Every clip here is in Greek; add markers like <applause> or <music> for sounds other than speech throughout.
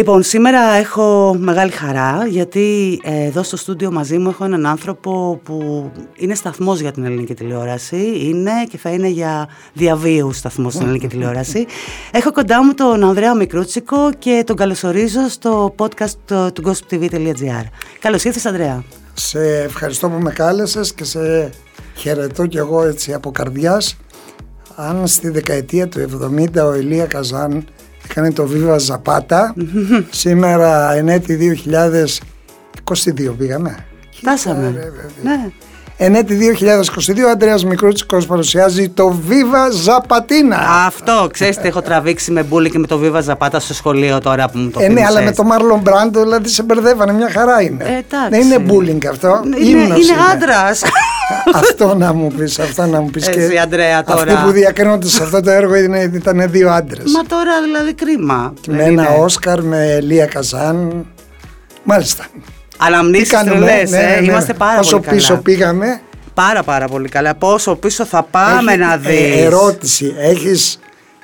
Λοιπόν, σήμερα έχω μεγάλη χαρά γιατί ε, εδώ στο στούντιο μαζί μου έχω έναν άνθρωπο που είναι σταθμός για την ελληνική τηλεόραση, είναι και θα είναι για διαβίου σταθμός στην ελληνική τηλεόραση. <laughs> Έχω κοντά μου τον Ανδρέα Μικρούτσικο και τον καλωσορίζω στο podcast του gossiptv.gr. Καλώς ήρθες Ανδρέα. Σε ευχαριστώ που με κάλεσες και σε χαιρετώ κι εγώ έτσι από καρδιάς. Αν στη δεκαετία του 70 ο Ηλία Καζάν έκανε το Viva Zapata. Σήμερα ενέτη 2022 πήγαμε. Φτάσαμε. Ναι. Ενέτη 2022 ο Αντρέας Μικρούτσικος παρουσιάζει το Viva Zapatina. Αυτό, ξέρεις τι έχω τραβήξει με μπούλι και με το Viva Zapata στο σχολείο τώρα που μου το ε, Ναι, αλλά με το Marlon Brando δηλαδή σε μπερδεύανε, μια χαρά είναι. Ε, Δεν είναι bullying αυτό. Είναι, είναι άντρας. <laughs> αυτό να μου πεις, αυτό να μου πεις Εσύ, και Αντρέα, τώρα. αυτοί που διακρίνονται σε αυτό το έργο ήταν δύο άντρες. Μα τώρα δηλαδή κρίμα. Και με ένα Όσκαρ με Λία Καζάν. Μάλιστα. Αναμνήσεις τρελές, ναι, ε. ναι, ναι. είμαστε πάρα Πόσο πολύ καλά. πίσω πήγαμε; Πάρα πάρα πολύ καλά. Πόσο πίσω θα πάμε Έχει- να ε, δεις; ερώτηση. Έχεις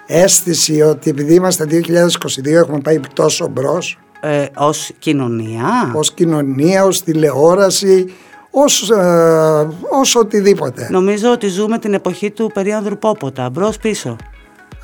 αίσθηση ότι επειδή είμαστε 2022 έχουμε πάει τόσο μπρος; Ε, ως κοινωνία. ως κοινωνία, ως τηλεόραση, ως, ε, ως οτιδήποτε. Νομίζω ότι ζούμε την εποχή του περίανδρου Πόποτα. Μπρος πίσω.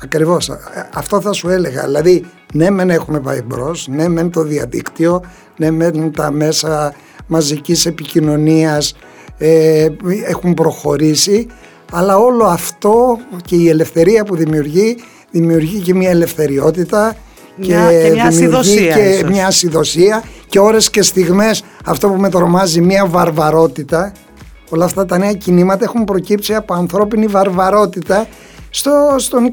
Ακριβώς. Ε, Αυτό θα σου έλεγα. Δηλαδή, ναι μεν έχουμε πάει μπρος, ναι μεν το διαδίκτυο, ναι μεν τα μέσα μαζικής επικοινωνίας ε, έχουν προχωρήσει, αλλά όλο αυτό και η ελευθερία που δημιουργεί, δημιουργεί και μια ελευθεριότητα Μια- και μια δημιουργεί ασυδοσία και ίσως. μια ασυδοσία και ώρες και στιγμές αυτό που με τρομάζει μια βαρβαρότητα όλα αυτά τα νέα κινήματα έχουν προκύψει από ανθρώπινη βαρβαρότητα στο, στον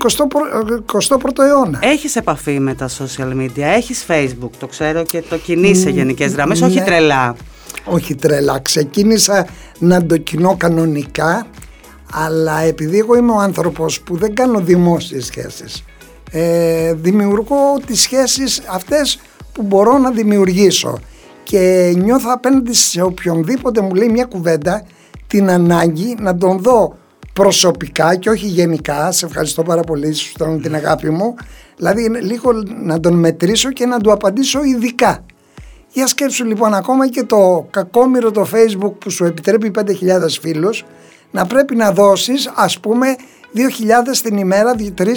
21ο αιώνα. Έχεις επαφή με τα social media, έχεις facebook, το ξέρω και το κινείς σε γενικές γραμμές, όχι ναι. τρελά. Όχι τρελά, ξεκίνησα να το κοινώ κανονικά αλλά επειδή εγώ είμαι ο άνθρωπος που δεν κάνω δημόσιες σχέσεις ε, δημιουργώ τις σχέσεις αυτές που μπορώ να δημιουργήσω και νιώθω απέναντι σε οποιονδήποτε μου λέει μια κουβέντα την ανάγκη να τον δω προσωπικά και όχι γενικά σε ευχαριστώ πάρα πολύ σου στέλνω την αγάπη μου δηλαδή είναι λίγο να τον μετρήσω και να του απαντήσω ειδικά για σκέψου λοιπόν ακόμα και το κακόμοιρο το facebook που σου επιτρέπει 5.000 φίλους να πρέπει να δώσεις ας πούμε 2.000 την ημέρα, 3.000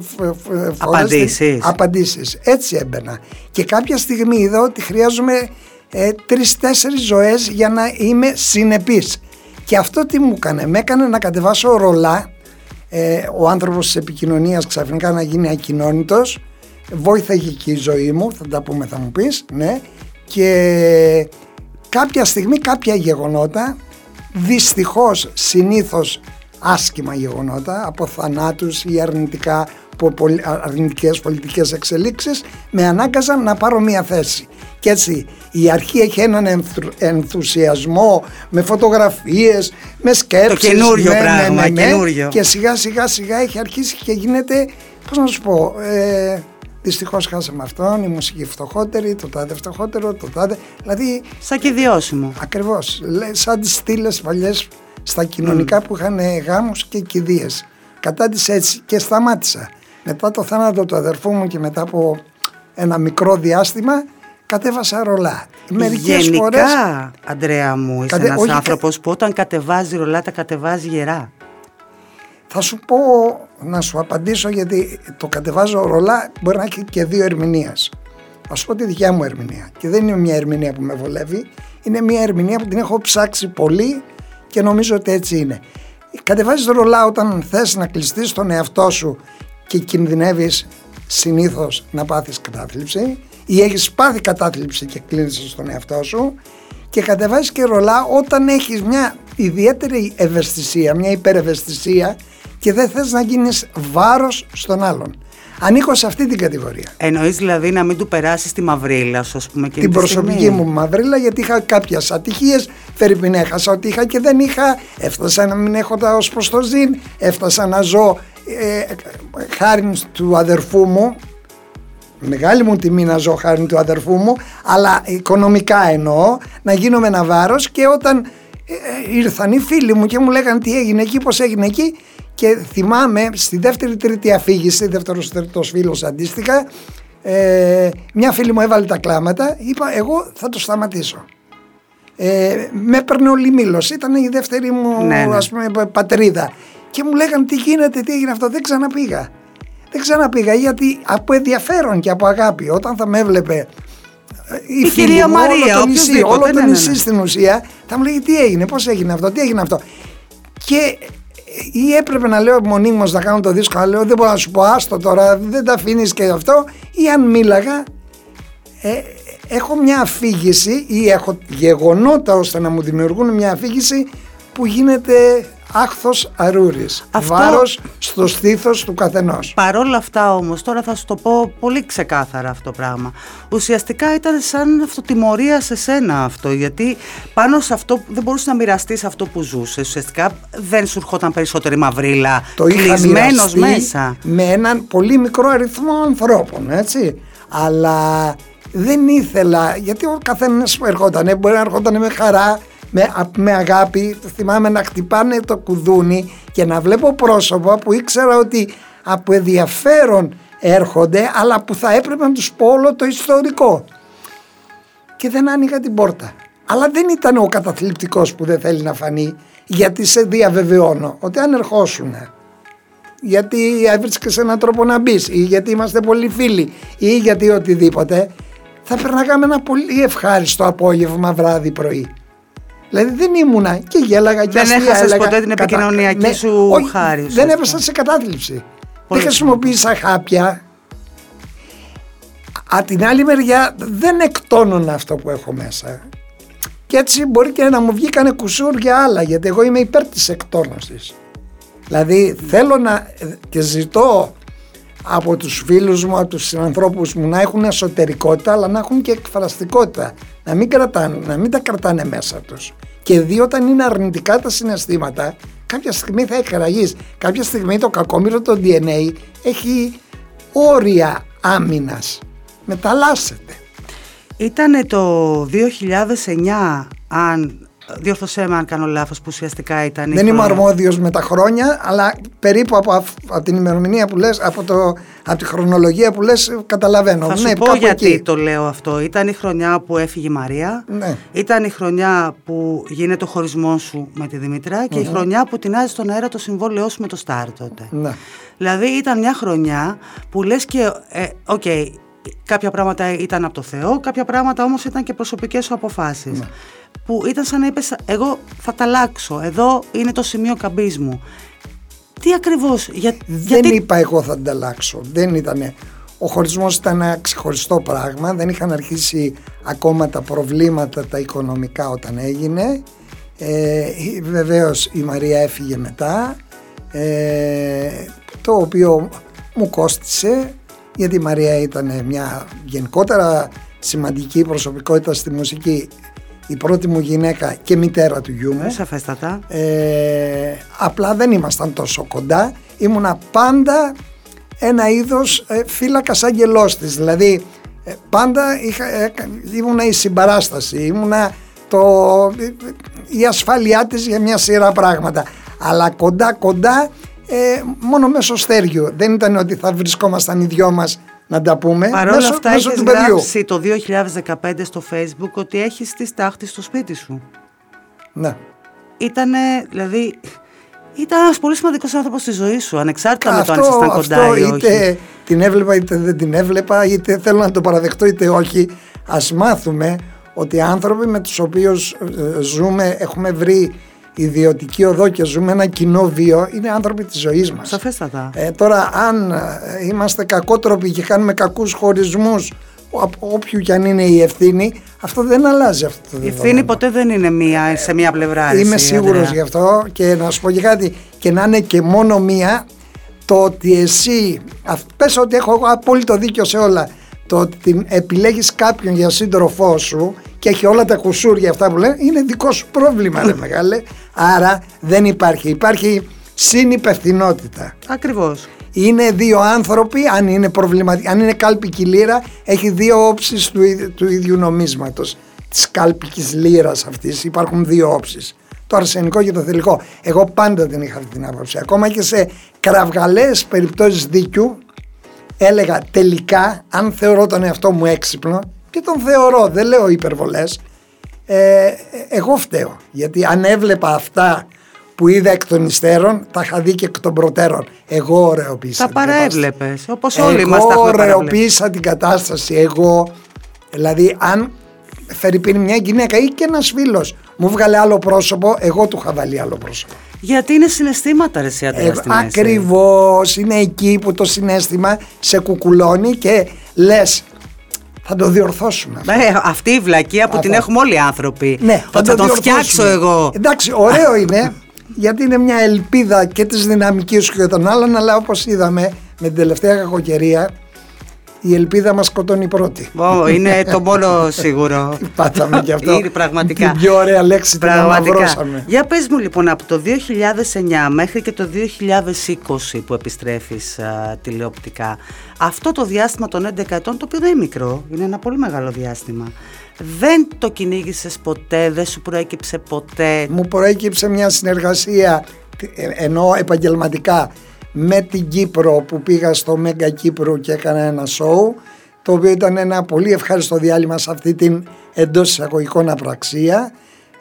φορές Απαντήσεις. την- απαντήσεις. Έτσι έμπαινα. Και κάποια στιγμή είδα ότι χρειάζομαι ε, τρεις-τέσσερις ζωές για να είμαι συνεπής. Και αυτό τι μου έκανε, με έκανε να κατεβάσω ρολά ε, ο άνθρωπος της επικοινωνίας ξαφνικά να γίνει ακοινώνητος βόηθαγε και η ζωή μου θα τα πούμε θα μου πεις ναι. Και κάποια στιγμή κάποια γεγονότα δυστυχώς συνήθως άσχημα γεγονότα από θανάτους ή αρνητικά από πολ- αρνητικές πολιτικές εξελίξεις με ανάγκαζαν να πάρω μία θέση και έτσι η αρχή έχει έναν ενθου- ενθουσιασμό με φωτογραφίες, με σκέψεις Το καινούριο ναι, ναι, πράγμα, ναι, ναι. καινούριο. και σιγά σιγά σιγά έχει αρχίσει και γίνεται πώς να σου πω ε, δυστυχώς χάσαμε αυτόν η μουσική φτωχότερη το τάδε φτωχότερο το τάδε δηλαδή Σαν και βιώσιμο. ακριβώς λέ- σαν τις στήλες παλιές στα κοινωνικά που είχαν ε, γάμους και κηδείες κατάντησα έτσι και σταμάτησα μετά το θάνατο του αδερφού μου και μετά από ένα μικρό διάστημα κατέβασα ρολά μερικές Γενικά, φορές Αντρέα μου, είσαι Κατε- ένας όχι, κα- άνθρωπος που όταν κατεβάζει ρολά τα κατεβάζει γερά. Θα σου πω να σου απαντήσω γιατί το κατεβάζω ρολά μπορεί να έχει και δύο ερμηνείες. Θα σου πω τη δικιά μου ερμηνεία. Και δεν είναι μια ερμηνεία που με βολεύει, είναι μια ερμηνεία που την έχω ψάξει πολύ και νομίζω ότι έτσι είναι. Κατεβάζεις ρολά όταν θες να κλειστείς στον εαυτό σου και κινδυνεύεις συνήθως να πάθεις κατάθλιψη ή έχεις πάθει κατάθλιψη και κλείνεις στον εαυτό σου και κατεβάζεις και ρολά όταν έχεις μια ιδιαίτερη ευαισθησία, μια υπερευαισθησία και δεν θες να γίνεις βάρος στον άλλον. Ανήκω σε αυτή την κατηγορία. Εννοείς δηλαδή να μην του περάσεις τη μαυρίλα σου, ας πούμε, εκείνη την τη προσωπική στιγμή. μου μαυρίλα γιατί είχα κάποιες ατυχίες Φερρυπίν έχασα ότι είχα και δεν είχα έφτασα να μην έχω τα ως προς το ζήν έφτασα να ζω ε, χάρη του αδερφού μου μεγάλη μου τιμή να ζω χάρη του αδερφού μου αλλά οικονομικά εννοώ να γίνομαι ένα βάρος και όταν ε, ε, ήρθαν οι φίλοι μου και μου λέγανε τι έγινε εκεί, πώς έγινε εκεί και θυμάμαι στη δεύτερη τρίτη αφήγηση, δεύτερος τρίτος φίλος αντίστοιχα Ε, μια φίλη μου έβαλε τα κλάματα, είπα εγώ θα το σταματήσω. Ε, με έπαιρνε όλη μήλος, ήταν η δεύτερη μου Ναι, ναι. ας πούμε, πατρίδα. Και μου λέγανε τι γίνεται, τι έγινε αυτό, δεν ξαναπήγα. Δεν ξαναπήγα γιατί από ενδιαφέρον και από αγάπη όταν θα με έβλεπε ε, η, Η φίλη κυρία μου, Μαρία, όλο το νησί, οποιοδήποτε, όλο το ναι, ναι, νησί ναι. στην ουσία θα μου λέγει τι έγινε, πώς έγινε αυτό, τι έγινε αυτό. Και ε, ή έπρεπε να λέω μονίμως να κάνω το δίσκο, να λέω δεν μπορώ να σου πω άστο τώρα, δεν τα αφήνεις και αυτό ή αν μίλαγα ε, έχω μια αφήγηση ή έχω γεγονότα ώστε να μου δημιουργούν μια αφήγηση που γίνεται άχθος αρούρης. Αυτό- Βάρος στο στήθος του καθενός. Παρόλα αυτά όμως, τώρα θα σου το πω πολύ ξεκάθαρα αυτό το πράγμα. Ουσιαστικά ήταν σαν αυτοτιμωρία σε σένα αυτό, γιατί πάνω σε αυτό δεν μπορούσες να μοιραστείς αυτό που ζούσες. Ουσιαστικά δεν σου ερχόταν περισσότερη μαυρίλα, Το είχα κλεισμένος μοιραστεί μέσα. με έναν πολύ μικρό αριθμό ανθρώπων, έτσι. Αλλά δεν ήθελα, γιατί ο καθένας που ερχόταν, μπορεί να ερχόταν με χαρά, με, α- με αγάπη, θυμάμαι να χτυπάνε το κουδούνι και να βλέπω πρόσωπα που ήξερα ότι από ενδιαφέρον έρχονται, αλλά που θα έπρεπε να τους πω όλο το ιστορικό. Και δεν άνοιγα την πόρτα. Αλλά δεν ήταν ο καταθλιπτικός που δεν θέλει να φανεί, γιατί σε διαβεβαιώνω ότι αν ερχόσουν γιατί έβρισκες έναν τρόπο να μπεις, ή γιατί είμαστε πολύ φίλοι, ή γιατί οτιδήποτε, θα περνάγαμε ένα πολύ ευχάριστο απόγευμα, βράδυ, πρωί. Δηλαδή δεν ήμουνα και γέλαγα και Δεν αστεία έχασες έλεγα, ποτέ την επικοινωνιακή σου όχι, χάρη σου, Δεν ας έπεσα πούμε. σε κατάθλιψη. Πολύ δεν χρησιμοποίησα χάπια. Α, την άλλη μεριά δεν εκτόνωνα αυτό που έχω μέσα. Και έτσι μπορεί και να μου βγήκανε κουσούρια άλλα, γιατί εγώ είμαι υπέρ της εκτόνωσης. Δηλαδή θέλω να και ζητώ από τους φίλους μου, από τους συνανθρώπους μου να έχουν εσωτερικότητα αλλά να έχουν και εκφραστικότητα. Να μην, κρατάνε, να μην τα κρατάνε μέσα τους. Και δει όταν είναι αρνητικά τα συναισθήματα κάποια στιγμή θα εκραγείς. Κάποια στιγμή το κακόμοιρο το DNA έχει όρια άμυνας. Μεταλλάσσεται. Ήτανε το 2009, αν διόρθωσέ με αν κάνω λάθος, που ουσιαστικά ήταν... η Δεν είμαι χρονιά. αρμόδιος με τα χρόνια, αλλά περίπου από, αυ- από την ημερομηνία που λες, από, το, από τη χρονολογία που λες, καταλαβαίνω. Θα σου ναι, πω κάπου γιατί εκεί. το λέω αυτό. Ήταν η χρονιά που έφυγε η Μαρία. Ναι. Ήταν η χρονιά που γίνεται ο χωρισμός σου με τη Δημητρά και η χρονιά που τεινάζει στον αέρα το συμβόλαιό σου με το Σταρ τότε. Ναι. Δηλαδή ήταν μια χρονιά που λες και, ε, οκ, κάποια πράγματα ήταν από το Θεό, κάποια πράγματα όμως ήταν και προσωπικές σου αποφάσεις. Που ήταν σαν να είπες, εγώ θα τα αλλάξω, εδώ είναι το σημείο καμπής μου. Τι ακριβώς, για, Δεν γιατί... είπα εγώ θα την αλλάξω. Δεν ήτανε. Ο χωρισμός ήταν ένα ξεχωριστό πράγμα. Δεν είχαν αρχίσει ακόμα τα προβλήματα τα οικονομικά όταν έγινε. Ε, βεβαίως η Μαρία έφυγε μετά. Ε, το οποίο μου κόστισε γιατί η Μαρία ήταν μια γενικότερα σημαντική προσωπικότητα στη μουσική η πρώτη μου γυναίκα και μητέρα του γιού μου Ε, Σαφέστατα. ε, απλά δεν ήμασταν τόσο κοντά. Ήμουνα πάντα ένα είδος ε, φύλακας αγγελός της. Δηλαδή ε, πάντα είχα, ε, ήμουνα η συμπαράσταση, ήμουνα το, η ασφάλειά της για μια σειρά πράγματα. Αλλά κοντά κοντά ε, μόνο μέσω στέργιο. Δεν ήταν ότι θα βρισκόμασταν οι δυο μας να τα πούμε. Παρ' όλα μέσω, αυτά μέσω έχεις του παιδιού. γράψει το 2015 στο facebook ότι έχεις τη στάχτη στο σπίτι σου. Ναι. Ήτανε, δηλαδή, ήταν ένας πολύ σημαντικός άνθρωπος στη ζωή σου, ανεξάρτητα με το αν αυτό, ήσασταν κοντά αυτό ή όχι. είτε την έβλεπα είτε δεν την έβλεπα είτε θέλω να το παραδεχτώ είτε όχι ας μάθουμε ότι οι άνθρωποι με τους οποίους ε, ζούμε έχουμε βρει ιδιωτική οδό και ζούμε ένα κοινό βίο είναι άνθρωποι της ζωής μας Σαφέστατα. ε, τώρα αν ε, είμαστε κακότροποι και κάνουμε κακούς χωρισμούς ο- από όποιου και αν είναι η ευθύνη αυτό δεν αλλάζει αυτό το Η δεδομένο. ευθύνη ποτέ δεν είναι μία, σε μία πλευρά. Είμαι εσύ, σίγουρος Ανδρέα. γι' αυτό και να σου πω και κάτι και να είναι και μόνο μία το ότι εσύ, αυ- πες ότι έχω εγώ απόλυτο δίκιο σε όλα το ότι την επιλέγεις κάποιον για σύντροφό σου και έχει όλα τα κουσούρια αυτά που λένε είναι δικό σου πρόβλημα ρε <laughs> μεγάλε άρα δεν υπάρχει, υπάρχει συνυπευθυνότητα Ακριβώς. είναι δύο άνθρωποι, αν είναι, προβληματι... αν είναι κάλπικη λίρα, έχει δύο όψεις του, ίδ- του ίδιου νομίσματος. Της κάλπικης λίρας αυτής υπάρχουν δύο όψεις. Το αρσενικό και το θηλυκό. Εγώ πάντα δεν είχα αυτή την άποψη. Ακόμα και σε κραυγαλές περιπτώσεις δίκιου, έλεγα τελικά αν θεωρώ τον εαυτό μου έξυπνο και τον θεωρώ, δεν λέω υπερβολές, ε, εγώ φταίω. Γιατί αν έβλεπα αυτά που είδα εκ των υστέρων, τα είχα δει και εκ των προτέρων. Εγώ ωραιοποίησα. Τα παρέβλεπες. Όπως όλοι μας τα Εγώ ωραιοποίησα την κατάσταση. Εγώ, δηλαδή, αν φέρει μια γυναίκα ή και ένας φίλος μου βγάλε άλλο πρόσωπο, εγώ του είχα βάλει άλλο πρόσωπο. Γιατί είναι συναισθήματα, ρε ε, Ακριβώς. Είναι εκεί που το συνέστημα σε κουκουλώνει και λες, θα το διορθώσουμε. Ε, αυτή η βλακεία που την έχουμε όλοι οι άνθρωποι. Ναι, θα, θα το, το φτιάξω εγώ. Εντάξει, ωραίο <laughs> είναι γιατί είναι μια ελπίδα και της δυναμικής και των άλλων αλλά όπως είδαμε με την τελευταία κακοκαιρία η ελπίδα μας σκοτώνει πρώτη. Oh, είναι το μόνο σίγουρο. Πάταμε και αυτό. Είναι πραγματικά. Την πιο ωραία λέξη την αναβρώσαμε. Για πες μου λοιπόν από το 2009 μέχρι και το 2020 που επιστρέφεις α, τηλεοπτικά αυτό το διάστημα των 11 ετών το οποίο δεν είναι μικρό, είναι ένα πολύ μεγάλο διάστημα δεν το κυνήγησες ποτέ, δεν σου προέκυψε ποτέ; Μου προέκυψε μια συνεργασία ενώ επαγγελματικά με την Κύπρο που πήγα στο Μέγκα Κύπρο και έκανα ένα σοου το οποίο ήταν ένα πολύ ευχάριστο διάλειμμα σε αυτή την εντός εισαγωγικών απραξία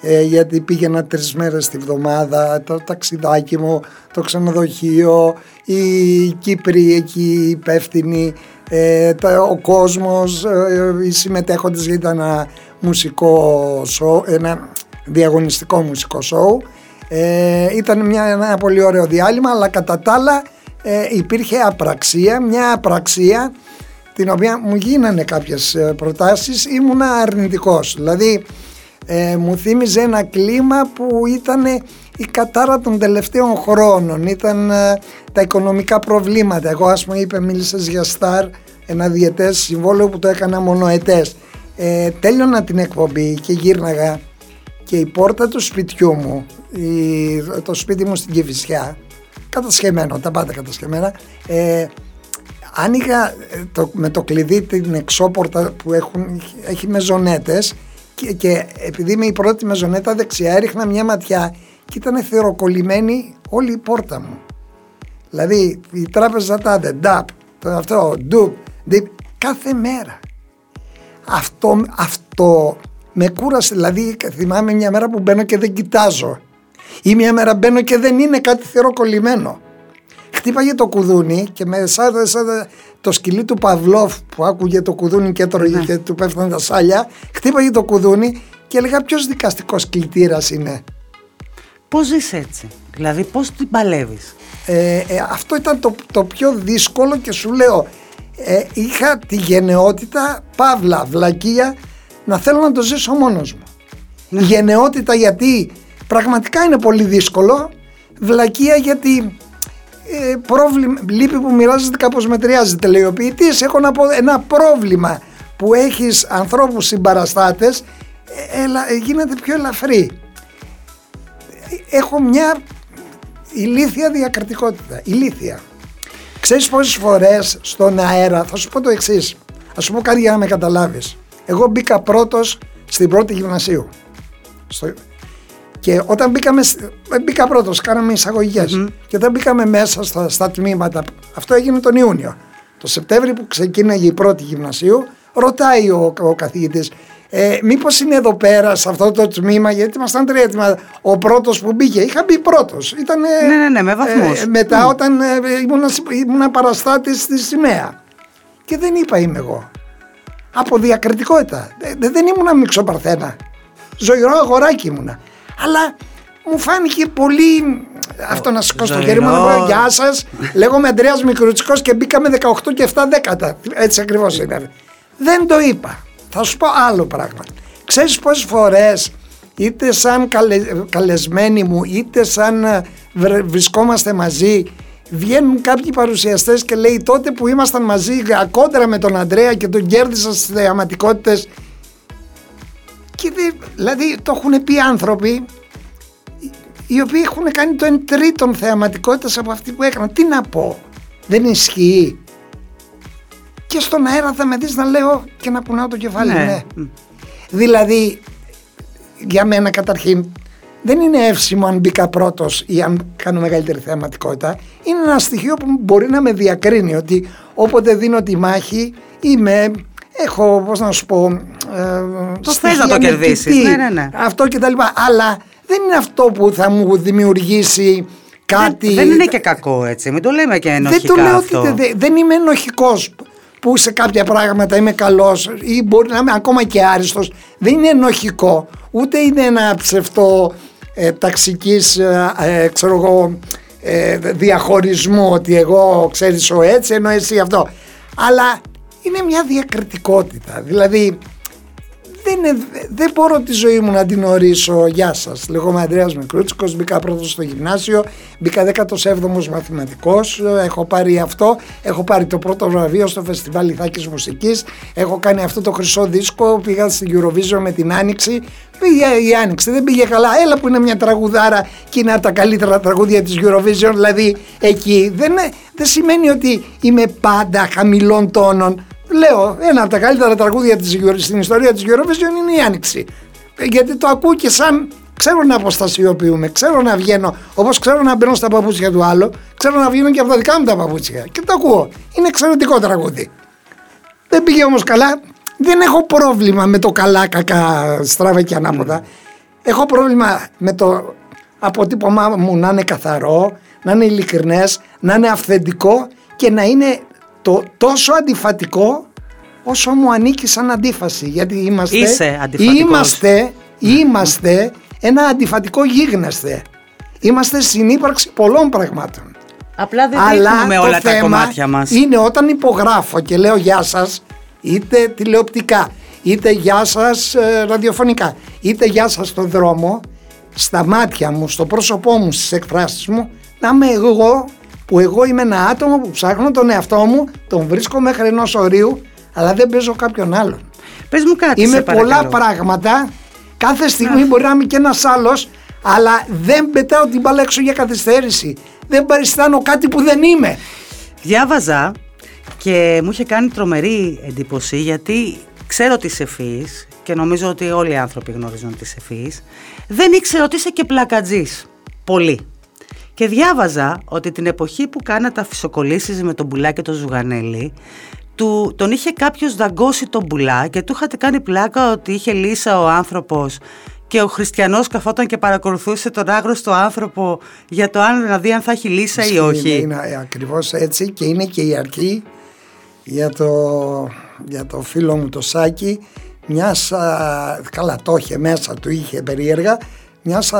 ε, γιατί πήγαινα τρεις μέρες τη βδομάδα, το ταξιδάκι μου, το ξενοδοχείο, οι Κύπροι εκεί υπεύθυνοι, ε, ο κόσμος, ε, οι συμμετέχοντες γιατί ήταν ένα μουσικό σοου, ένα διαγωνιστικό μουσικό σοου. Ε, ήταν μια, ένα πολύ ωραίο διάλειμμα αλλά κατά τα άλλα ε, υπήρχε απραξία, μια απραξία την οποία μου γίνανε κάποιες ε, προτάσεις. Ήμουνα αρνητικός. Δηλαδή ε, μου θύμιζε ένα κλίμα που ήταν η κατάρα των τελευταίων χρόνων. Ήταν τα οικονομικά προβλήματα. Εγώ ας πούμε είπε μίλησες για Star ένα διετές συμβόλαιο που το έκανα μονοετές ε, τέλειωνα την εκπομπή και γύρναγα και η πόρτα του σπιτιού μου, η, το σπίτι μου στην Κηφισιά, κατασκευμένο, τα πάντα κατασκευμένα, ε, άνοιγα ε, το, με το κλειδί την εξώπορτα που έχουν, έχει μεζονέτες και, και επειδή είμαι η πρώτη μεζονέτα δεξιά έριχνα μια ματιά και ήταν θεροκολλημένη όλη η πόρτα μου. Δηλαδή η τράπεζα τάδε, νταπ, αυτό, ντουπ, κάθε μέρα. Αυτό, αυτό με κούρασε. Δηλαδή, θυμάμαι μια μέρα που μπαίνω και δεν κοιτάζω. Ή μια μέρα μπαίνω και δεν είναι κάτι κολλημένο. Χτύπαγε το κουδούνι και με σαν, το σκυλί του Παυλόφ που άκουγε το κουδούνι και έτρωγε ναι. και του πέφτανε τα σάλια. Χτύπαγε το κουδούνι και έλεγα ποιος δικαστικός κλητήρας είναι; Πώς ζεις έτσι, δηλαδή πώς την παλεύεις; Ε, ε, αυτό ήταν το, το πιο δύσκολο και σου λέω ε, είχα τη γενναιότητα, παύλα, βλακεία, να θέλω να το ζήσω μόνος μου. Ναι. Γενναιότητα γιατί πραγματικά είναι πολύ δύσκολο, βλακεία γιατί ε, πρόβλημα, λύπη που μοιράζεται κάπως μετριάζεται λέει ο ποιητής, έχω να πω ένα πρόβλημα που έχεις ανθρώπους συμπαραστάτες ε, ε, γίνεται πιο ελαφρύ. Έχω μια ηλίθια διακρατικότητα, ηλίθια. Ξέρεις πόσες φορές στον αέρα, θα σου πω το εξής. Α σου πω κάτι για να με καταλάβεις. Εγώ μπήκα πρώτος στην πρώτη γυμνασίου. Στο... Και όταν μπήκαμε, ε, μπήκα πρώτος, κάναμε Και όταν μπήκαμε μέσα στα, στα τμήματα, αυτό έγινε τον Ιούνιο. Το Σεπτέμβριο που ξεκίναγε η πρώτη γυμνασίου, ρωτάει ο, ο καθηγητής, ε, Μήπως είναι εδώ πέρα σε αυτό το τμήμα, γιατί ήμασταν τρία τμήματα. Ο πρώτος που μπήκε, είχα μπει πρώτος. Ναι, ναι, ναι, με βαθμούς. Ε, μετά, mm. όταν ε, ήμουν, ήμουν παραστάτης στη σημαία. Και δεν είπα είμαι εγώ. Από διακριτικότητα. Ε, δεν ήμουν μυξοπαρθένα. Ζωηρό αγοράκι ήμουνα. Αλλά μου φάνηκε πολύ αυτό να σηκώσω το χέρι μου να πω Γεια σας. Λέγομαι Αντρέα Μικρουτσικός και μπήκαμε 18 και 7 δέκατα. Έτσι ακριβώς ήταν. Δεν το είπα. Θα σου πω άλλο πράγμα. Ξέρεις πόσες φορές είτε σαν καλεσμένοι μου είτε σαν ε, βρισκόμαστε μαζί βγαίνουν κάποιοι παρουσιαστές και λέει τότε που ήμασταν μαζί κόντρα με τον Αντρέα και τον κέρδισα στις θεαματικότητες και δηλαδή το έχουν πει άνθρωποι οι οποίοι έχουν κάνει το εν τρίτον θεαματικότητας από αυτή που έκαναν. Τι να πω, δεν ισχύει και στον αέρα θα με δεις να λέω και να πουνάω το κεφάλι. Ναι. ναι. Δηλαδή, για μένα καταρχήν δεν είναι εύσημο αν μπήκα πρώτος ή αν κάνω μεγαλύτερη θεαματικότητα. Είναι ένα στοιχείο που μπορεί να με διακρίνει ότι όποτε δίνω τη μάχη είμαι. Έχω, πώς να σου πω. Ε, το θες να το κερδίσεις. Ναι, ναι, ναι. Αυτό κτλ. Αλλά δεν είναι αυτό που θα μου δημιουργήσει κάτι. Δεν, δεν είναι και κακό έτσι. Μην το λέμε και ενοχικά. Δεν το λέω αυτό. ότι δεν, είμαι ενοχικός που σε κάποια πράγματα είμαι καλός ή μπορεί να είμαι ακόμα και άριστος. Δεν είναι ενοχικό. Ούτε είναι ένα ψευτό ε, ταξικής ε, ε, ξέρω εγώ, ε, διαχωρισμού ότι εγώ ξέρεις ο έτσι ενώ εσύ αυτό. Αλλά είναι μια διακριτικότητα. Δηλαδή δεν, δεν μπορώ τη ζωή μου να την ορίσω. Γεια σας. Λέγομαι Αντρέα Μικρούτσικος. Μπήκα πρώτος στο γυμνάσιο. Μπήκα 17ο μαθηματικός. Έχω πάρει αυτό. Έχω πάρει το πρώτο βραβείο στο φεστιβάλ Ιθάκης Μουσικής. Έχω κάνει αυτό το χρυσό δίσκο. Πήγα στην Eurovision με την Άνοιξη. Πήγε η Άνοιξη, δεν πήγε καλά. Έλα που είναι μια τραγουδάρα και είναι από τα καλύτερα τραγούδια της Eurovision. Δηλαδή εκεί δεν, δεν σημαίνει ότι είμαι πάντα χαμηλών τόνων λέω ένα από τα καλύτερα τραγούδια της, στην ιστορία της Eurovision είναι η Άνοιξη. Γιατί το ακούω και σαν ξέρω να αποστασιοποιούμε, ξέρω να βγαίνω όπως ξέρω να μπαίνω στα παπούτσια του άλλου, ξέρω να βγαίνω και από τα δικά μου τα παπούτσια. Και το ακούω. Είναι εξαιρετικό τραγούδι. Δεν πήγε όμως καλά. Δεν έχω πρόβλημα με το καλά, κακά, στράβα και ανάποδα. Έχω πρόβλημα με το αποτύπωμά μου να είναι καθαρό, να είναι ειλικρινές, να είναι αυθεντικό και να είναι το τόσο αντιφατικό όσο μου ανήκει σαν αντίφαση. Γιατί είμαστε, Είσαι είμαστε, είμαστε ένα αντιφατικό γίγνεσθε. Είμαστε συνύπαρξη πολλών πραγμάτων. Απλά δεν Αλλά όλα τα κομμάτια μας. είναι όταν υπογράφω και λέω γεια σας, είτε τηλεοπτικά, είτε γεια σας ε, ραδιοφωνικά, είτε γεια σας στον δρόμο, στα μάτια μου, στο πρόσωπό μου, στις εκφράσεις μου, να είμαι εγώ που εγώ είμαι ένα άτομο που ψάχνω τον εαυτό μου, τον βρίσκω μέχρι ενός ορίου, αλλά δεν παίζω κάποιον άλλον. Πες μου κάτι, Είμαι πολλά πράγματα. Κάθε στιγμή μπορεί να είμαι και ένας άλλος, αλλά δεν πετάω την μπάλα έξω για καθυστέρηση. Δεν παριστάνω κάτι που δεν είμαι. Διάβαζα και μου είχε κάνει τρομερή εντύπωση γιατί ξέρω ότι είσαι ευφύης και νομίζω ότι όλοι οι άνθρωποι γνωρίζουν ότι είσαι ευφύης. Δεν ήξερα ότι είσαι και πλακατζής. Πολύ. Και διάβαζα ότι την εποχή που κάνατε αφισοκολλήσεις με τον Πουλά και τον Ζουγανέλη, του, τον είχε κάποιος δαγκώσει τον Πουλά και του είχατε κάνει πλάκα ότι είχε λύσα ο άνθρωπος και ο χριστιανός καθόταν και παρακολουθούσε τον άγνωστο άνθρωπο για το αν να δει αν θα έχει λύσα ή όχι. Είναι, είναι ακριβώς έτσι και είναι και η αρχή για το, για το φίλο μου το Σάκη μιας, καλά το είχε μέσα του είχε περίεργα μιας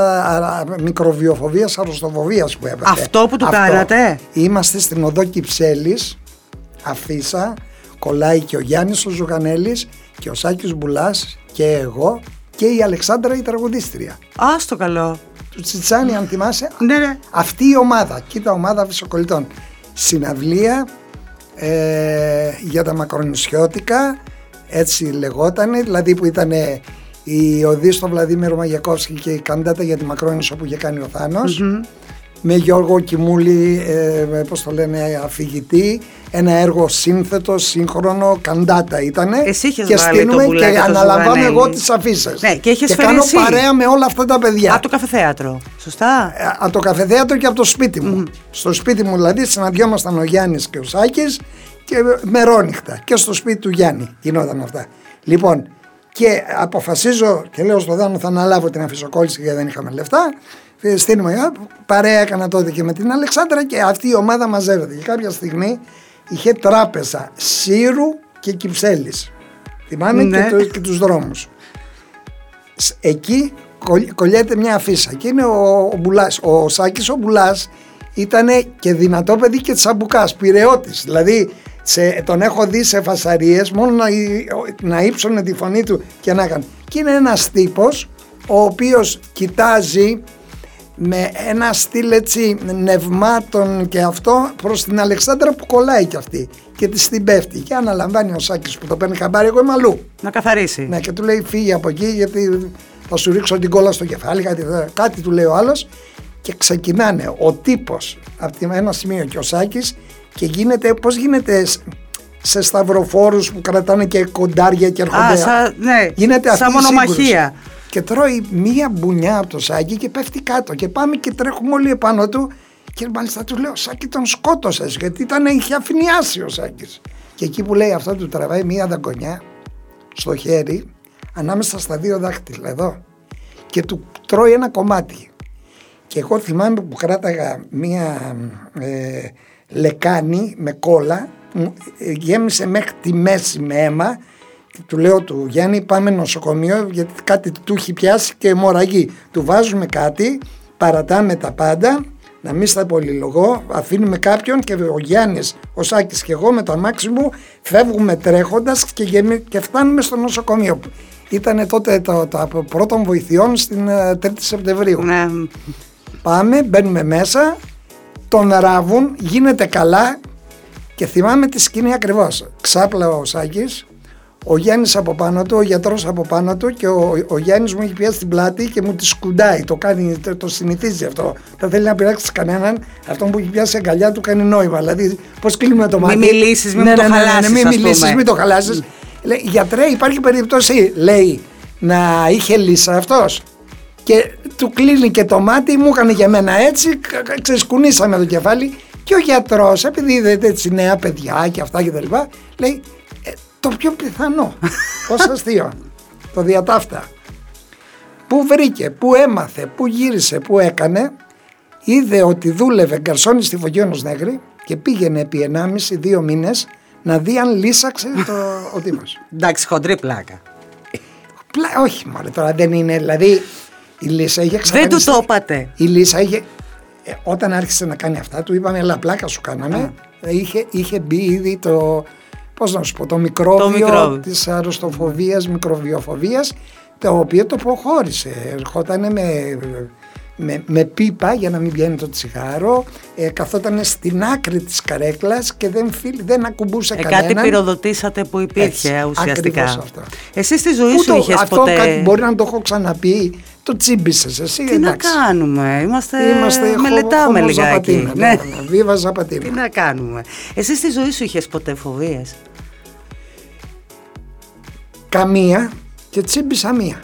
μικροβιοφοβίας, αρρωστοφοβία που έπαθε. Αυτό που του Αυτό. κάνατε. Είμαστε στην οδό Κυψέλης, αφίσα, κολλάει και ο Γιάννης ο Ζουγανέλης και ο Σάκης Μπουλάς και εγώ και η Αλεξάνδρα η τραγουδίστρια. Α το καλό. Του Τσιτσάνι, αν θυμάσαι. Ναι, ναι. Αυτή η ομάδα, κοίτα ομάδα φυσοκολλητών. Συναυλία ε, για τα μακρονισιώτικα, έτσι λεγότανε, δηλαδή που ήταν η οδή στο Βλαδίμιο Μαγιακόφσκι και η καντάτα για τη Μακρόνισο που είχε κάνει ο Θάνος με Γιώργο Κιμούλη, ε, πώς το λένε, αφηγητή, ένα έργο σύνθετο, σύγχρονο, καντάτα ήταν. Εσύ και στείλουμε και, και αναλαμβάνω εγώ τις αφήσεις. Ναι, και, και κάνω παρέα με όλα αυτά τα παιδιά. Από το καφεθέατρο, σωστά. Ε, από το καφεθέατρο και από το σπίτι μου. Στο σπίτι μου δηλαδή συναντιόμασταν ο Γιάννης και ο Σάκης και μερόνυχτα και στο σπίτι του Γιάννη γινόταν αυτά. Λοιπόν, και αποφασίζω και λέω στο Δάνο θα αναλάβω την αφισοκόλληση γιατί δεν είχαμε λεφτά. Ε, στείλουμε, παρέα έκανα τότε και με την Αλεξάνδρα και αυτή η ομάδα μαζεύεται. Και κάποια στιγμή είχε τράπεζα Σύρου και Κυψέλης. Θυμάμαι ναι. και, το, και τους δρόμους. Εκεί κολλιέται μια αφίσα και είναι ο, ο Μπουλάς. Ο Σάκης ο Μπουλάς ήταν και δυνατό παιδί και τσαμπουκάς, Πειραιώτης. Δηλαδή σε, τον έχω δει σε φασαρίες μόνο να, να ύψωνε τη φωνή του και να έκανε. Και είναι ένας τύπος ο οποίος κοιτάζει με ένα στυλ έτσι νευμάτων και αυτό προς την Αλεξάνδρα που κολλάει κι αυτή και της την πέφτει και αναλαμβάνει ο Σάκης που το παίρνει χαμπάρι εγώ είμαι αλλού. Να καθαρίσει. Ναι και του λέει φύγε από εκεί γιατί θα σου ρίξω την κόλλα στο κεφάλι κάτι, κάτι του λέει ο άλλος και ξεκινάνε ο τύπος από ένα σημείο και ο Σάκης και γίνεται, πώς γίνεται σε σταυροφόρους που κρατάνε και κοντάρια και έρχονται. Α, σα, ναι, Γίνεται αυτή σαν η μονομαχία. σύγκρουση. Και τρώει μία μπουνιά από το σάκι και πέφτει κάτω. Και πάμε και τρέχουμε όλοι επάνω του. Και μάλιστα του λέω: Σάκη τον σκότωσες. Γιατί ήταν, είχε αφηνιάσει ο Σάκης. Και εκεί που λέει αυτό, του τραβάει μία δαγκονιά στο χέρι, ανάμεσα στα δύο δάχτυλα εδώ. Και του τρώει ένα κομμάτι. Και εγώ θυμάμαι που κράταγα μία ε, λεκάνη με κόλλα, μου, ε, γέμισε μέχρι τη μέση με αίμα και του λέω του Γιάννη πάμε νοσοκομείο γιατί κάτι του έχει πιάσει και αιμορραγεί. Του βάζουμε κάτι, παρατάμε τα πάντα, να μην στα πολυλογώ, αφήνουμε κάποιον και ο Γιάννης, ο Σάκης και εγώ με το αμάξι μου φεύγουμε τρέχοντας και, γεμι- και φτάνουμε στο νοσοκομείο. Ήταν τότε το, το, το πρώτων βοηθειών στην ε, 3η Σεπτεμβρίου. Ναι. Πάμε, μπαίνουμε μέσα, τον ράβουν, γίνεται καλά και θυμάμαι τη σκηνή ακριβώς. Ξάπλα ο Σάκης, ο Γιάννης από πάνω του, ο γιατρός από πάνω του και ο, ο Γιάννης μου έχει πιάσει την πλάτη και μου τη σκουντάει. Το, κάνει, το, το συνηθίζει αυτό. Δεν θέλει να πειράξει κανέναν. Αυτό που έχει πιάσει αγκαλιά του κάνει νόημα. Δηλαδή, πώς κλείνουμε το Μη μάτι. μιλήσεις, μη μου το χαλάσεις, μην ας μιλήσεις, πούμε. μην το χαλάσεις. Λέει, γιατρέ, υπάρχει περίπτωση, λέει, να είχε λύσει αυτός. Και του κλείνει και το μάτι, μου έκανε για μένα έτσι, κα- κα- ξεσκουνήσαμε το κεφάλι και ο γιατρός, επειδή είδε έτσι νέα παιδιά και αυτά και τα λοιπά, λέει «Ε, το πιο πιθανό, <laughs> ως αστείο, το διατάφτα. Πού βρήκε, πού έμαθε, πού γύρισε, πού έκανε, είδε ότι δούλευε γκαρσόνι στη Φωγιώνος Νέγρη και πήγαινε επί 1,5-2 μήνες να δει αν λύσαξε το, ο Δήμος. Εντάξει, χοντρή πλάκα. Πλά, όχι μωρέ τώρα δεν είναι, δηλαδή η Λύσα είχε Δεν του εξαφανιστεί. το είπατε. Η Λύσα είχε, ε, όταν άρχισε να κάνει αυτά του είπαμε έλα πλάκα σου κάναμε. Ε, είχε, είχε μπει ήδη το, πώς να σου πω, το μικρόβιο, μικρόβιο. της αρρωστοφοβίας, μικροβιοφοβίας το οποίο το προχώρησε. Ερχόταν με, με, με πίπα για να μην βγαίνει το τσιγάρο, ε, καθόταν στην άκρη της καρέκλας και δεν, φίλ, δεν ακουμπούσε Ε, κανέναν. κάτι πυροδοτήσατε που υπήρχε Έτσι, ουσιαστικά. ακριβώς αυτό. Εσύ στη ζωή Πού σου το- είχες αυτό ποτέ. κάτι μπορεί να το έχω ξαναπεί, το τσίμπησες εσύ. Τι να κάνουμε, είμαστε, Είμαστε μελετάμε χο- λιγάκι. χωμοζαπατίνα, Ναι. ναι, ναι, Βίβα Ζαπατίνα. Τι να κάνουμε. Εσύ στη ζωή σου είχες ποτέ φοβίες; Καμία και τσίμπησα μία.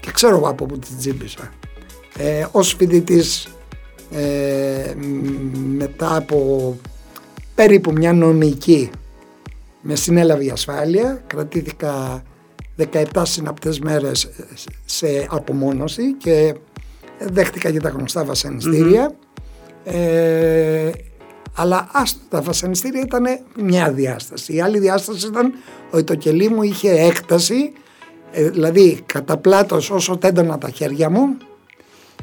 Και ξέρω εγώ από πού την τσίμπησα. Ε, ως φοιτητής ε, μ, μετά από περίπου μια νομική με συνέλαβε η ασφάλεια κρατήθηκα 17 συναπτές μέρες σε απομόνωση και δέχτηκα και τα γνωστά βασανιστήρια. Ε, αλλά άστο τα βασανιστήρια ήταν μια διάσταση. Η άλλη διάσταση ήταν ότι το κελί μου είχε έκταση ε, δηλαδή κατά πλάτος όσο τέντωνα τα χέρια μου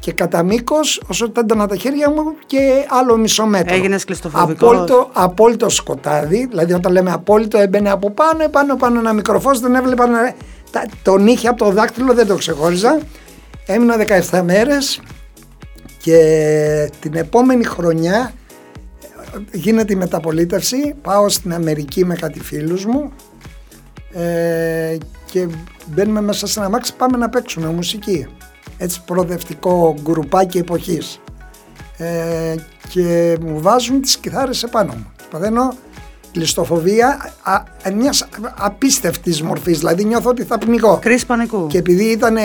και κατά μήκος όσο τέντωνα τα χέρια μου και άλλο μισό μέτρο. Έγινες κλειστοφοβικός. Απόλυτο, απόλυτο σκοτάδι, δηλαδή όταν λέμε απόλυτο έμπαινε από πάνω, πάνω, πάνω ένα μικροφός, δεν έβλεπα να... τα- τον είχε από το δάκτυλο, δεν το ξεχώριζα. Έμεινα 17 μέρες και την επόμενη χρονιά ε, γίνεται η μεταπολίτευση, πάω στην Αμερική με κάτι φίλους μου ε, και μπαίνουμε μέσα σε ένα μάξι, πάμε να παίξουμε μουσική. Έτσι προοδευτικό γκρουπάκι εποχής. Ε, και μου βάζουν τις κιθάρες επάνω μου. Και Παθαίνω κλειστοφοβία α, α, μιας απίστευτης μορφής, δηλαδή νιώθω ότι θα πνιγώ. Κρίση πανικού. Και επειδή ήταν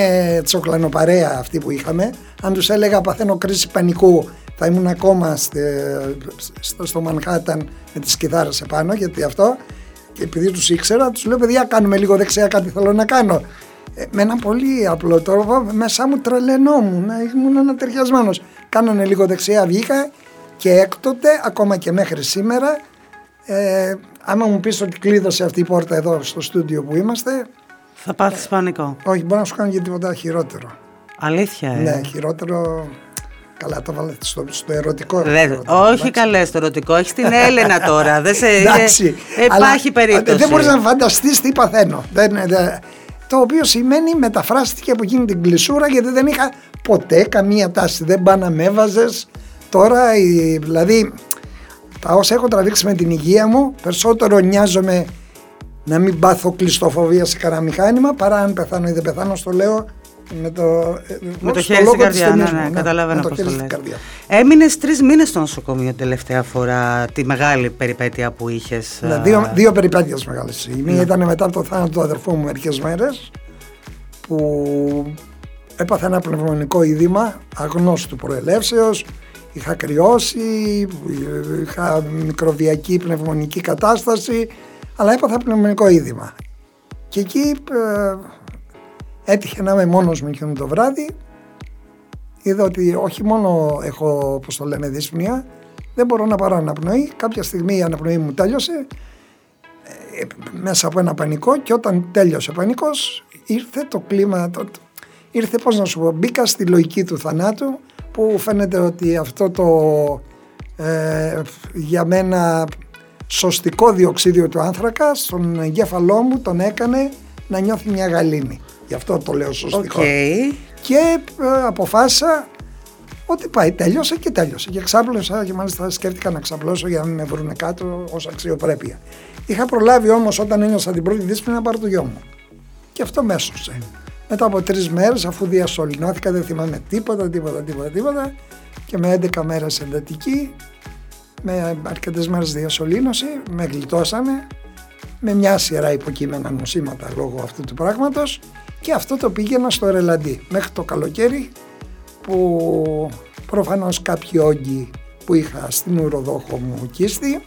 τσοκλανοπαρέα αυτή που είχαμε, αν τους έλεγα παθαίνω κρίση πανικού, θα ήμουν ακόμα στε- στο, στο Μανχάταν με τις κιθάρες επάνω, γιατί αυτό, και επειδή τους ήξερα, τους λέω παιδιά κάνουμε λίγο δεξιά κάτι θέλω να κάνω. Ε, με ένα πολύ απλό τρόπο, μέσα μου τρελαινόμουν, ήμουν ανατριχιασμένος. Κάνανε λίγο δεξιά, βγήκα και έκτοτε, ακόμα και μέχρι σήμερα, ε, άμα μου πεις ότι κλείδωσε αυτή η πόρτα εδώ στο στούντιο που είμαστε, Θα πάθεις πανικό. όχι, μπορεί να σου κάνει και τίποτα χειρότερο. Αλήθεια, ε; Ναι, χειρότερο. Καλά, το βάλετε στο, στο ερωτικό. Δεν- χειρότερο, όχι εντάξει. καλέ στο ερωτικό, έχεις την Έλενα τώρα. Δεν σε, Εντάξει. ε, υπάρχει αλλά, περίπτωση. Δεν μπορείς να φανταστείς τι παθαίνω. Δεν, δεν- το οποίο σημαίνει μεταφράστηκε από εκείνη την κλεισούρα γιατί δεν είχα ποτέ καμία τάση. Δεν πά να με έβαζες. Τώρα, η- δηλαδή, τα όσα έχω τραβήξει με την υγεία μου, περισσότερο νοιάζομαι να μην πάθω κλειστοφοβία σε κανένα μηχάνημα παρά αν πεθάνω ή δεν πεθάνω. Στο λέω με το, με το χέρι στην καρδιά. Ναι, ναι, ναι, καταλαβαίνω πώς το λες. Έμεινες τρεις μήνες στο νοσοκομείο τελευταία φορά, τη μεγάλη περιπέτεια που είχες. Ναι, δύο, δύο περιπέτειες μεγάλες. Η μία ναι. ήταν μετά το θάνατο του αδερφού μου μερικές μέρες που έπαθα ένα πνευμονικό είδημα αγνώστου προελεύσεως είχα κρυώσει, είχα μικροβιακή πνευμονική κατάσταση αλλά έπαθα πνευμονικό είδημα και εκεί ε, έτυχε να είμαι μόνος μου εκείνο το βράδυ είδα ότι όχι μόνο έχω όπως το λένε δύσπνοια δεν μπορώ να πάρω αναπνοή κάποια στιγμή η αναπνοή μου τέλειωσε ε, μέσα από ένα πανικό και όταν τέλειωσε ο πανικός ήρθε το κλίμα, το, ήρθε πώς να σου πω, μπήκα στη λογική του θανάτου που φαίνεται ότι αυτό το ε, για μένα σωστικό διοξίδιο του άνθρακα στον εγκέφαλό μου τον έκανε να νιώθει μια γαλήνη. Γι' αυτό το λέω σωστικό. Okay. Και ε, αποφάσισα ότι πάει, τέλειωσε και τέλειωσε. Και ξάπλωσα και μάλιστα σκέφτηκα να ξαπλώσω για να μην με βρουν κάτω ως αξιοπρέπεια. Είχα προλάβει όμως όταν ένιωσα την πρώτη δύσπη να πάρω το γιο μου. Και αυτό μέσωσε. Μετά από τρεις μέρες, αφού διασωληνώθηκα, δεν θυμάμαι τίποτα, τίποτα, τίποτα, τίποτα και με 11 μέρες εντατική, με αρκετές μέρες διασωλήνωση, με γλιτώσανε με μια σειρά υποκείμενα νοσήματα λόγω αυτού του πράγματος και αυτό το πήγαινα στο ρελαντί μέχρι το καλοκαίρι που προφανώς κάποιοι όγκοι που είχα στην ουροδόχο μου κίστη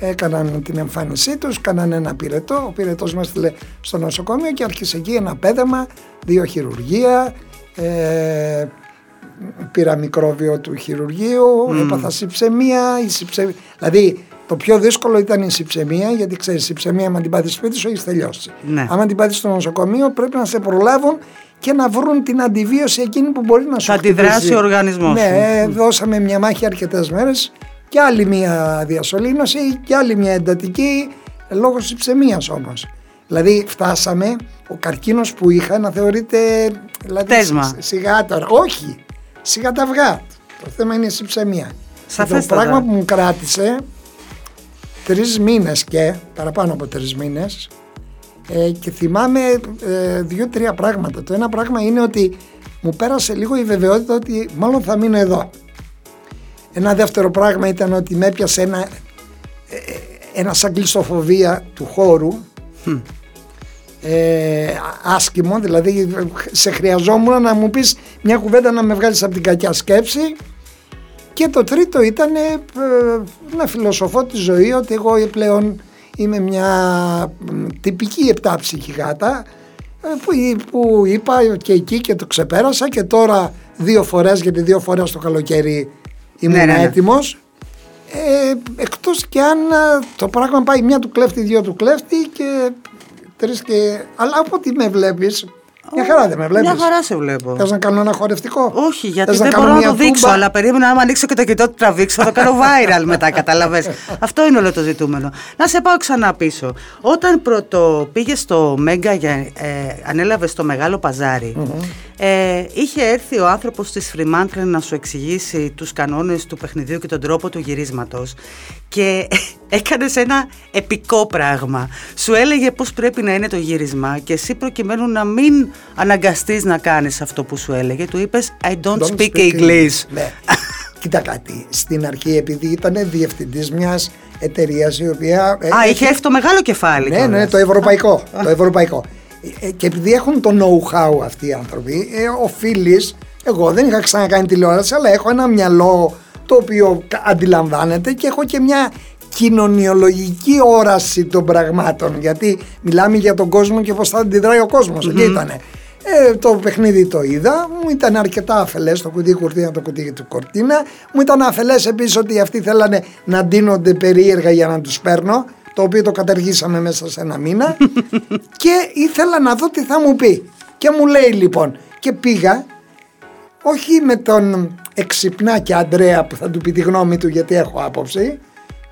έκαναν την εμφάνισή τους, κάναν ένα πυρετό, ο πυρετός μας έστειλε στο νοσοκομείο και άρχισε εκεί ένα πέδεμα, δύο χειρουργία, ε, πήρα μικρόβιο του χειρουργείου, mm. έπαθα συψεμία, η συψε... δηλαδή το πιο δύσκολο ήταν η συψεμία, γιατί ξέρεις, η συψεμία, με την πάθεις σπίτι σου, έχεις τελειώσει. Ναι. Άμα την πάθεις στο νοσοκομείο, πρέπει να σε προλάβουν και να βρουν την αντιβίωση εκείνη που μπορεί να σου Θα αντιδράσει ο οργανισμός. Ναι, δώσαμε μια μάχη αρκετές μέρες και άλλη μια διασωλήνωση και άλλη μια εντατική λόγω της ψεμίας όμως. Δηλαδή φτάσαμε ο καρκίνος που είχα να θεωρείται δηλαδή, Τέσμα. σιγά τώρα. Όχι, σιγά τα αυγά. Το θέμα είναι η συψεμία. Το πράγμα που μου κράτησε τρεις μήνες και παραπάνω από τρεις μήνες ε, και θυμάμαι ε, δύο-τρία πράγματα. Το ένα πράγμα είναι ότι μου πέρασε λίγο η βεβαιότητα ότι μάλλον θα μείνω εδώ. Ένα δεύτερο πράγμα ήταν ότι με έπιασε ένα, ε, ένα σαν κλειστοφοβία του χώρου ε, άσχημο, δηλαδή σε χρειαζόμουν να μου πεις μια κουβέντα να με βγάλεις από την κακιά σκέψη και το τρίτο ήταν ε, να φιλοσοφώ τη ζωή ότι εγώ πλέον είμαι μια τυπική επτάψυχη γάτα ε, που, που είπα και εκεί και το ξεπέρασα και τώρα δύο φορές γιατί δύο φορές το καλοκαίρι ήμουν ναι, ναι, ναι. έτοιμος ε, εκτός και αν ε, το πράγμα πάει μια του κλέφτη, δύο του κλέφτη και τρεις και... Αλλά από ό,τι με βλέπεις μια χαρά δεν με βλέπεις. Μια χαρά σε βλέπω. Θες να κάνω ένα χορευτικό; Όχι, γιατί δεν μπορώ να το δείξω. Αλλά περίμενα άμα ανοίξω και το κοιτώ, το τραβήξω. Θα το κάνω viral <laughs> μετά, καταλαβέ. Αυτό είναι όλο το ζητούμενο. Να σε πάω ξανά πίσω. Όταν πρώτο πήγε στο Μέγκα για ε, ανέλαβες το μεγάλο ε, είχε έρθει ο άνθρωπος της Φρυμάντρεν να σου εξηγήσει τους κανόνες του παιχνιδιού και τον τρόπο του γυρίσματος. Και <laughs> έκανες ένα επικό πράγμα. Σου έλεγε πώς πρέπει να είναι το γύρισμα και εσύ προκειμένου να μην αναγκαστείς να κάνεις αυτό που σου έλεγε, του είπες I don't, speak, English. Ναι. <laughs> Κοίτα κάτι, στην αρχή επειδή ήταν διευθυντής μιας εταιρείας η οποία. Ε, Α, είχε έρθει το μεγάλο κεφάλι. Ναι, ναι, το ευρωπαϊκό. το ευρωπαϊκό. Ε, και επειδή έχουν το know-how αυτοί οι άνθρωποι, ε, οφείλεις. Εγώ δεν είχα ξανακάνει τηλεόραση, αλλά έχω ένα μυαλό το οποίο αντιλαμβάνεται και έχω και μια κοινωνιολογική όραση των πραγμάτων. Γιατί μιλάμε για τον κόσμο και πώς θα αντιδράει ο κόσμος. Mm-hmm. Εκεί ήταν. Ε, το παιχνίδι το είδα, μου ήταν αρκετά αφελές το κουτί κουρτίνα, το κουτί του κορτίνα. Μου ήταν αφελές επίσης ότι αυτοί θέλανε να ντύνονται περίεργα για να τους παίρνω, το οποίο το καταργήσαμε μέσα σε ένα μήνα. <laughs> και ήθελα να δω τι θα μου πει. Και μου λέει λοιπόν, και πήγα, όχι με τον εξυπνάκι Αντρέα που θα του πει τη γνώμη του γιατί έχω άποψη,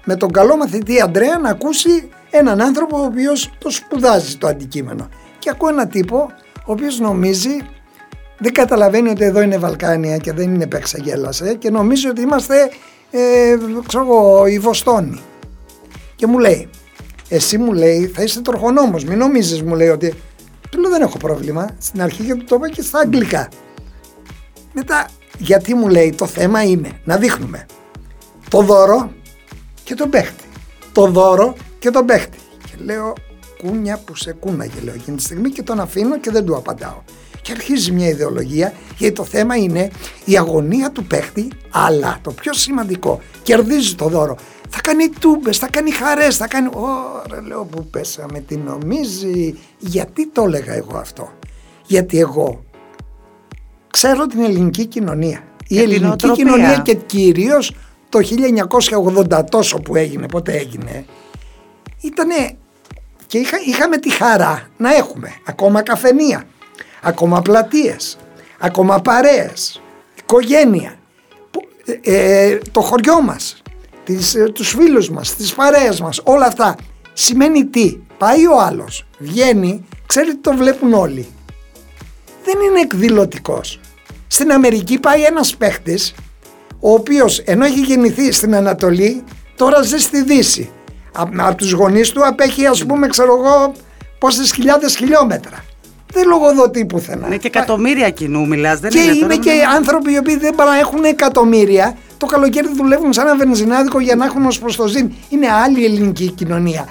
με τον καλό μαθητή Αντρέα να ακούσει έναν άνθρωπο ο οποίος το σπουδάζει το αντικείμενο. Και ακούω έναν τύπο ο οποίος νομίζει δεν καταλαβαίνει ότι εδώ είναι Βαλκάνια και δεν είναι παίξα γέλασε και νομίζει ότι είμαστε ε, ξέρω εγώ, οι Βοστόνοι. Και μου λέει, εσύ μου λέει θα είσαι τροχονόμος, μην νομίζεις μου λέει ότι Του λέω δεν έχω πρόβλημα. Στην αρχή και του το είπα και στα αγγλικά. Μετά, γιατί μου λέει το θέμα είναι να δείχνουμε το δώρο και τον παίχτη. Το δώρο και τον παίχτη. Και λέω κούνια που σε κούναγε λέω εκείνη τη στιγμή και τον αφήνω και δεν του απαντάω. Και αρχίζει μια ιδεολογία γιατί το θέμα είναι η αγωνία του παίχτη αλλά το πιο σημαντικό κερδίζει το δώρο. Θα κάνει τούμπες, θα κάνει χαρές, θα κάνει... Ωραία λέω που πέσαμε, τι νομίζει. Γιατί το έλεγα εγώ αυτό. Γιατί εγώ ξέρω την ελληνική κοινωνία. Η ελληνική κοινωνία και κυρίως το 1980 τόσο που έγινε, πότε έγινε, ήτανε και είχα, είχαμε τη χαρά να έχουμε ακόμα καφενεία, ακόμα πλατείες, ακόμα παρέες, οικογένεια, ε, το χωριό μας, τις, ε, τους φίλους μας, τις παρέες μας, όλα αυτά. Σημαίνει τι, πάει ο άλλος, βγαίνει, ξέρει ότι το βλέπουν όλοι. Δεν είναι εκδηλωτικός. Στην Αμερική πάει ένας παίχτης, ο οποίος ενώ έχει γεννηθεί στην Ανατολή, τώρα ζει στη Δύση. Από, από τους γονείς του απέχει ας πούμε ξέρω εγώ πόσες χιλιάδες χιλιόμετρα. Δεν λογοδοτεί πουθενά. Είναι και εκατομμύρια κοινού, μιλάς. Και είναι, είναι και άνθρωποι οι οποίοι δεν έχουν εκατομμύρια. Το καλοκαίρι δουλεύουν σαν ένα βενζινάδικο για να έχουν ως προς το ζήν. Είναι άλλη ελληνική κοινωνία.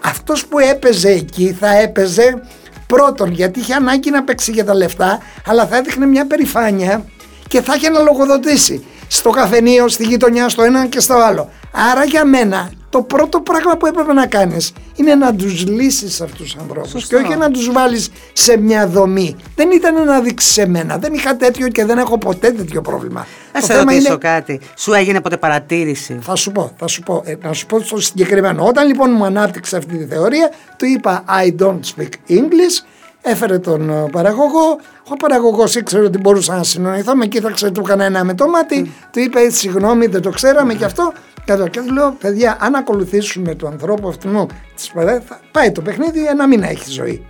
Αυτός που έπαιζε εκεί θα έπαιζε πρώτον γιατί είχε ανάγκη να παίξει για τα λεφτά, αλλά θα έδειχνε μια περηφάνεια και θα είχε να λογοδοτήσει στο καφενείο, στη γειτονιά, στο ένα και στο άλλο. Άρα για μένα το πρώτο πράγμα που έπρεπε να κάνεις είναι να τους λύσεις αυτούς τους ανθρώπους και όχι να τους βάλεις σε μια δομή. Δεν ήταν να δείξεις σε μένα. Δεν είχα τέτοιο και δεν έχω ποτέ τέτοιο πρόβλλημα. Θα σε ρωτήσω είναι... κάτι. Σου έγινε ποτέ παρατήρηση; Θα σου πω, θα σου πω. Ε, να σου πω το συγκεκριμένο. Όταν λοιπόν μου ανάπτυξε αυτή τη θεωρία, του είπα I don't speak English Έφερε τον ε, παραγωγό. Ο παραγωγός ήξερε ότι μπορούσα να συνοηθώ. Με κοίταξε, του έκανα ένα με το μάτι. Mm. Του είπε συγγνώμη, δεν το ξέραμε mm. και αυτό. Και του λέω, παιδιά, αν ακολουθήσουμε του ανθρώπου αυτού της παρέα, θα πάει το παιχνίδι ένα μήνα έχει ζωή.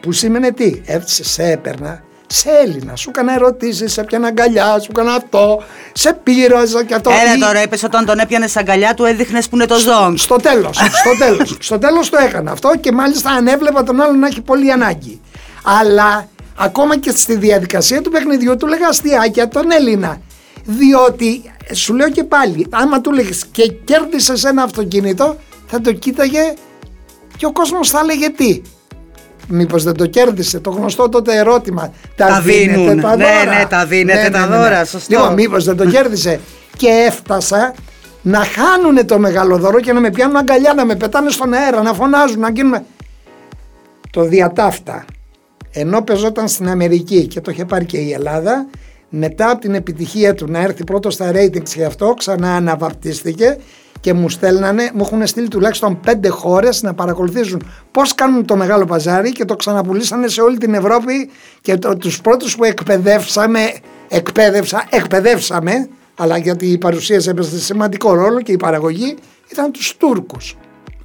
Που σήμαινε τι, έτσι σε έπαιρνα σε Έλληνα. Σου έκανα ερωτήσεις, σε πιάνα αγκαλιά, σου έκανα αυτό, σε πείραζα και αυτό. Έλα τώρα, είπες όταν τον έπιανες αγκαλιά του, έδειχνες που είναι το ζώο. Στο τέλος. Στο τέλος. στο τέλος το έκανα αυτό και μάλιστα αν έβλεπα τον άλλον να έχει πολύ ανάγκη. Αλλά ακόμα και στη διαδικασία του παιχνιδιού του λέγα αστείακια τον Έλληνα. Διότι σου λέω και πάλι, άμα του λέγες και κέρδισε ένα αυτοκίνητο, θα το κοίταγε και ο κόσμος θα έλεγε τι. Μήπως δεν το κέρδισε, το γνωστό τότε ερώτημα. Τα, τα δίνετε δίνουν. τα ναι, δώρα. Ναι, ναι, τα δίνετε ναι, τα ναι, ναι, δώρα, σωστό. Λοιπόν, μήπως δεν το κέρδισε. και έφτασα να χάνουν το μεγάλο δώρο και να με πιάνουν αγκαλιά, να με πετάνε στον αέρα, να φωνάζουν, να γίνουν... Το διατάφτα, ενώ πεζόταν στην Αμερική και το είχε πάρει και η Ελλάδα, μετά από την επιτυχία του να έρθει πρώτος στα ratings και αυτό, ξανά αναβαπτίστηκε και μου στέλνανε, μου έχουν στείλει τουλάχιστον πέντε χώρες να παρακολουθήσουν πώς κάνουν το μεγάλο παζάρι και το ξαναπουλήσανε σε όλη την Ευρώπη και το, τους πρώτους που εκπαιδεύσαμε, εκπαίδευσα, εκπαιδεύσαμε, αλλά γιατί η παρουσία έπαιζε σημαντικό ρόλο και η παραγωγή ήταν τους Τούρκους.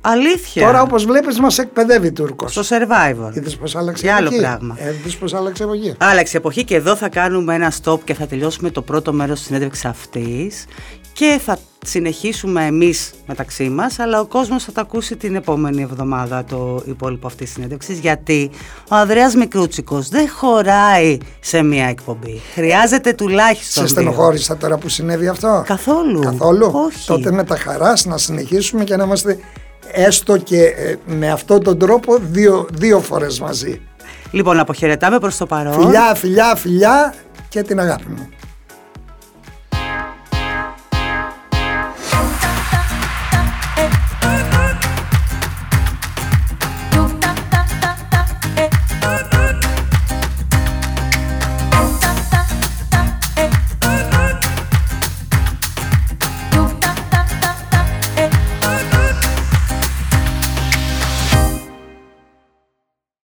Αλήθεια. Τώρα όπως βλέπεις μας εκπαιδεύει Τούρκος. Στο survivor. Είδες πώς άλλαξε Για άλλο πράγμα. Ε, πώς άλλαξε εποχή; Άλλαξε εποχή και εδώ θα κάνουμε ένα stop και θα τελειώσουμε το πρώτο μέρος της συνέντευξης αυτής και θα συνεχίσουμε εμείς μεταξύ μας αλλά ο κόσμος θα τα ακούσει την επόμενη εβδομάδα το υπόλοιπο αυτής της συνέντευξης γιατί ο Ανδρέας Μικρούτσικος δεν χωράει σε μια εκπομπή. Χρειάζεται τουλάχιστον Σε στενοχώρησα τώρα που συνέβη αυτό. Καθόλου; Καθόλου. Όχι. Τότε με τα χαράς να συνεχίσουμε και να είμαστε έστω και ε, με αυτόν τον τρόπο δύο, δύο φορές μαζί. Λοιπόν αποχαιρετάμε προς το παρόν. Φιλιά, φιλιά, φιλιά και την αγάπη μου